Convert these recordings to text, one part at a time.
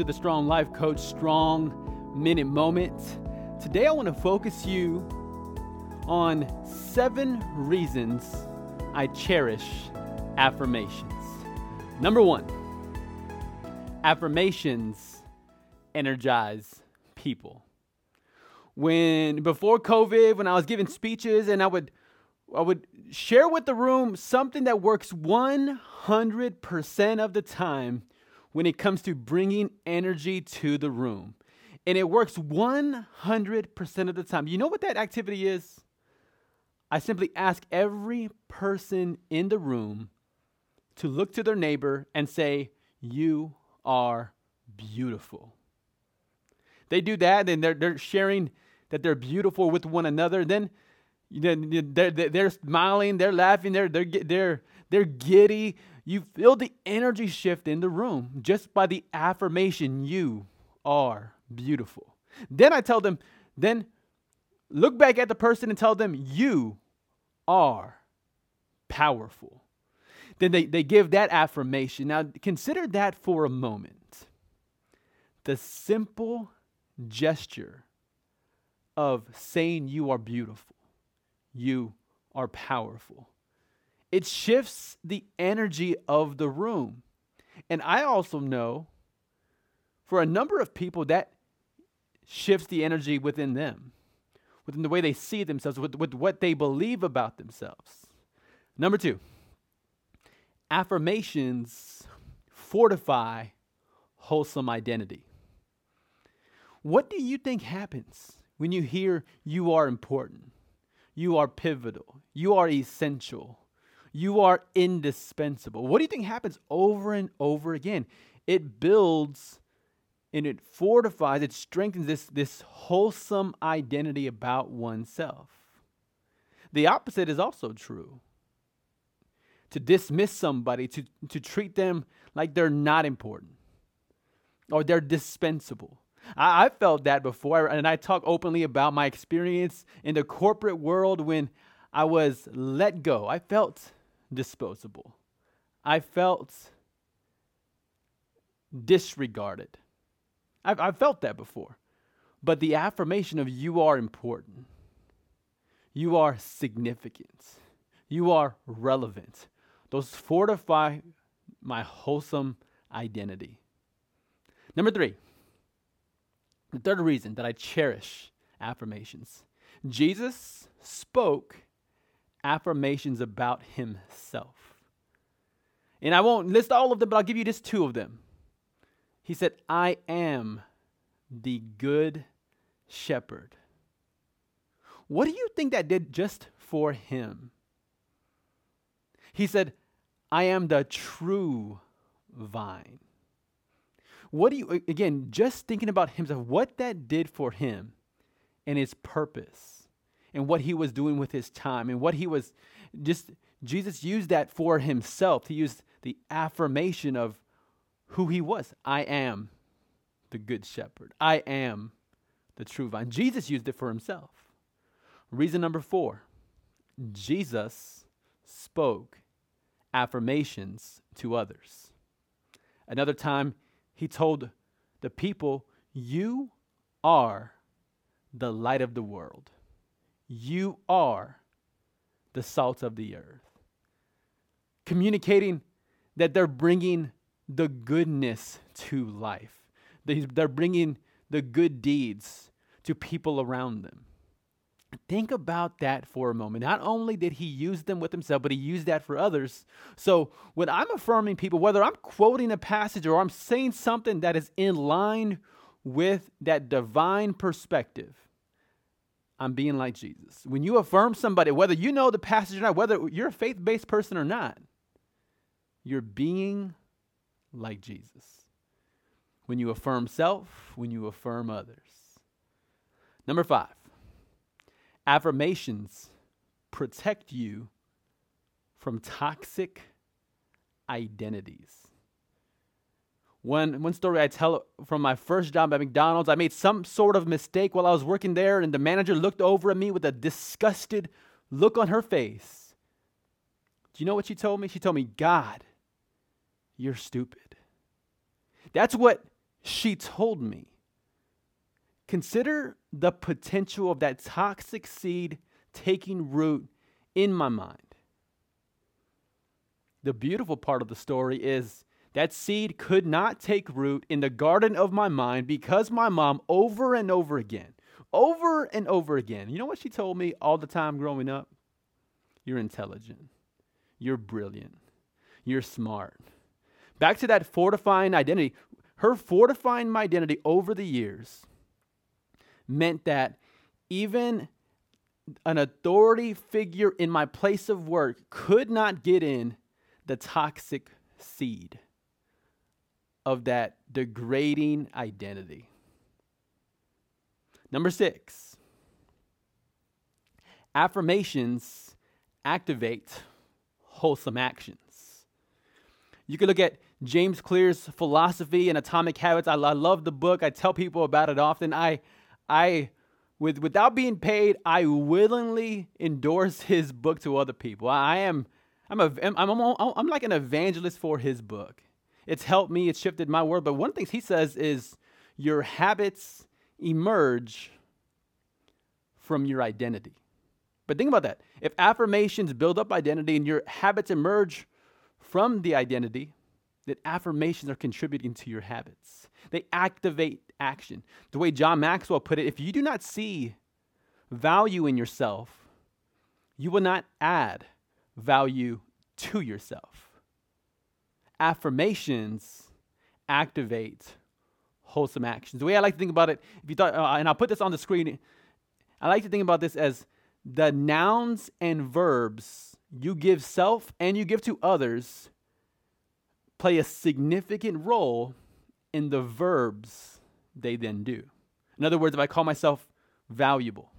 to the Strong Life Coach Strong Minute Moment. Today I want to focus you on seven reasons I cherish affirmations. Number one, affirmations energize people. When before COVID, when I was giving speeches and I would I would share with the room something that works 100% of the time when it comes to bringing energy to the room. And it works 100% of the time. You know what that activity is? I simply ask every person in the room to look to their neighbor and say, You are beautiful. They do that and they're, they're sharing that they're beautiful with one another. Then they're, they're smiling, they're laughing, they're, they're, they're, they're giddy. You feel the energy shift in the room just by the affirmation, you are beautiful. Then I tell them, then look back at the person and tell them, you are powerful. Then they, they give that affirmation. Now consider that for a moment. The simple gesture of saying you are beautiful, you are powerful it shifts the energy of the room. And I also know for a number of people that shifts the energy within them, within the way they see themselves, with, with what they believe about themselves. Number two, affirmations fortify wholesome identity. What do you think happens when you hear you are important, you are pivotal, you are essential, you are indispensable. What do you think happens over and over again? It builds and it fortifies, it strengthens this, this wholesome identity about oneself. The opposite is also true. To dismiss somebody, to, to treat them like they're not important or they're dispensable. I, I felt that before, and I talk openly about my experience in the corporate world when I was let go. I felt disposable. I felt disregarded. I've, I've felt that before. But the affirmation of you are important, you are significant, you are relevant, those fortify my wholesome identity. Number three, the third reason that I cherish affirmations Jesus spoke affirmations about himself. And I won't list all of them, but I'll give you just two of them. He said, I am the good shepherd. What do you think that did just for him? He said, I am the true vine. What do you, again, just thinking about himself, what that did for him and his purpose and what he was doing with his time and what he was just Jesus used that for himself. He used the affirmation of who he was. I am the good shepherd. I am the true vine. Jesus used it for himself. Reason number 4. Jesus spoke affirmations to others. Another time he told the people, "You are the light of the world." You are the salt of the earth. Communicating that they're bringing the goodness to life, they're bringing the good deeds to people around them. Think about that for a moment. Not only did he use them with himself, but he used that for others. So when I'm affirming people, whether I'm quoting a passage or I'm saying something that is in line with that divine perspective, I'm being like Jesus. When you affirm somebody, whether you know the passage or not, whether you're a faith based person or not, you're being like Jesus. When you affirm self, when you affirm others. Number five, affirmations protect you from toxic identities. One, one story I tell from my first job at McDonald's, I made some sort of mistake while I was working there, and the manager looked over at me with a disgusted look on her face. Do you know what she told me? She told me, God, you're stupid. That's what she told me, consider the potential of that toxic seed taking root in my mind. The beautiful part of the story is that seed could not take root in the garden of my mind because my mom, over and over again, over and over again, you know what she told me all the time growing up? You're intelligent. You're brilliant. You're smart. Back to that fortifying identity. Her fortifying my identity over the years meant that even an authority figure in my place of work could not get in the toxic seed of that degrading identity. Number six, affirmations activate wholesome actions. You can look at James Clear's philosophy and atomic habits. I, I love the book. I tell people about it often. I, I, with without being paid, I willingly endorse his book to other people. I am, I'm a, I'm, I'm, I'm like an evangelist for his book. It's helped me. It's shifted my world. But one of the things he says is your habits emerge from your identity. But think about that. If affirmations build up identity and your habits emerge from the identity, that affirmations are contributing to your habits. They activate action. The way John Maxwell put it, if you do not see value in yourself, you will not add value to yourself. Affirmations activate wholesome actions. The way I like to think about it, if you thought, uh, and I'll put this on the screen, I like to think about this as the nouns and verbs you give self and you give to others play a significant role in the verbs they then do. In other words, if I call myself valuable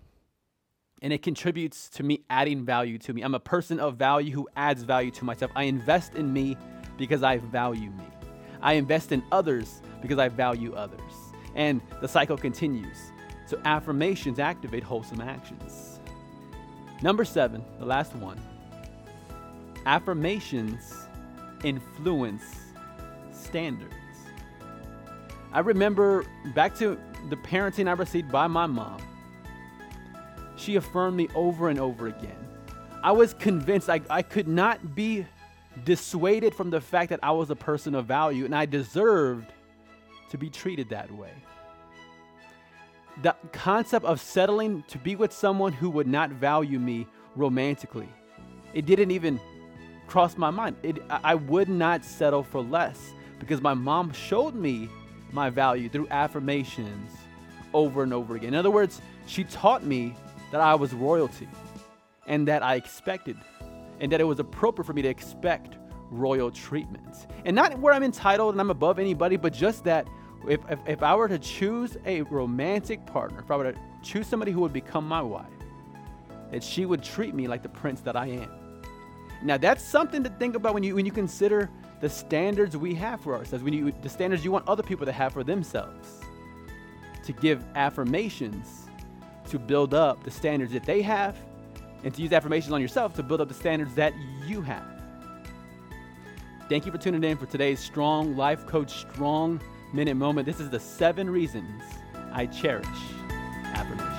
and it contributes to me adding value to me, I'm a person of value who adds value to myself. I invest in me because I value me. I invest in others because I value others. And the cycle continues. So affirmations activate wholesome actions. Number seven, the last one affirmations influence standards. I remember back to the parenting I received by my mom. She affirmed me over and over again. I was convinced I, I could not be dissuaded from the fact that I was a person of value and I deserved to be treated that way. The concept of settling to be with someone who would not value me romantically, it didn't even cross my mind. It, I would not settle for less because my mom showed me my value through affirmations over and over again. In other words, she taught me that I was royalty and that I expected and that it was appropriate for me to expect royal treatment. And not where I'm entitled and I'm above anybody, but just that if, if, if I were to choose a romantic partner, if I were to choose somebody who would become my wife, that she would treat me like the prince that I am. Now that's something to think about when you when you consider the standards we have for ourselves, when you the standards you want other people to have for themselves. To give affirmations to build up the standards that they have, and to use affirmations on yourself to build up the standards that you have. Thank you for tuning in for today's Strong Life Coach Strong Minute Moment. This is the seven reasons I cherish affirmations.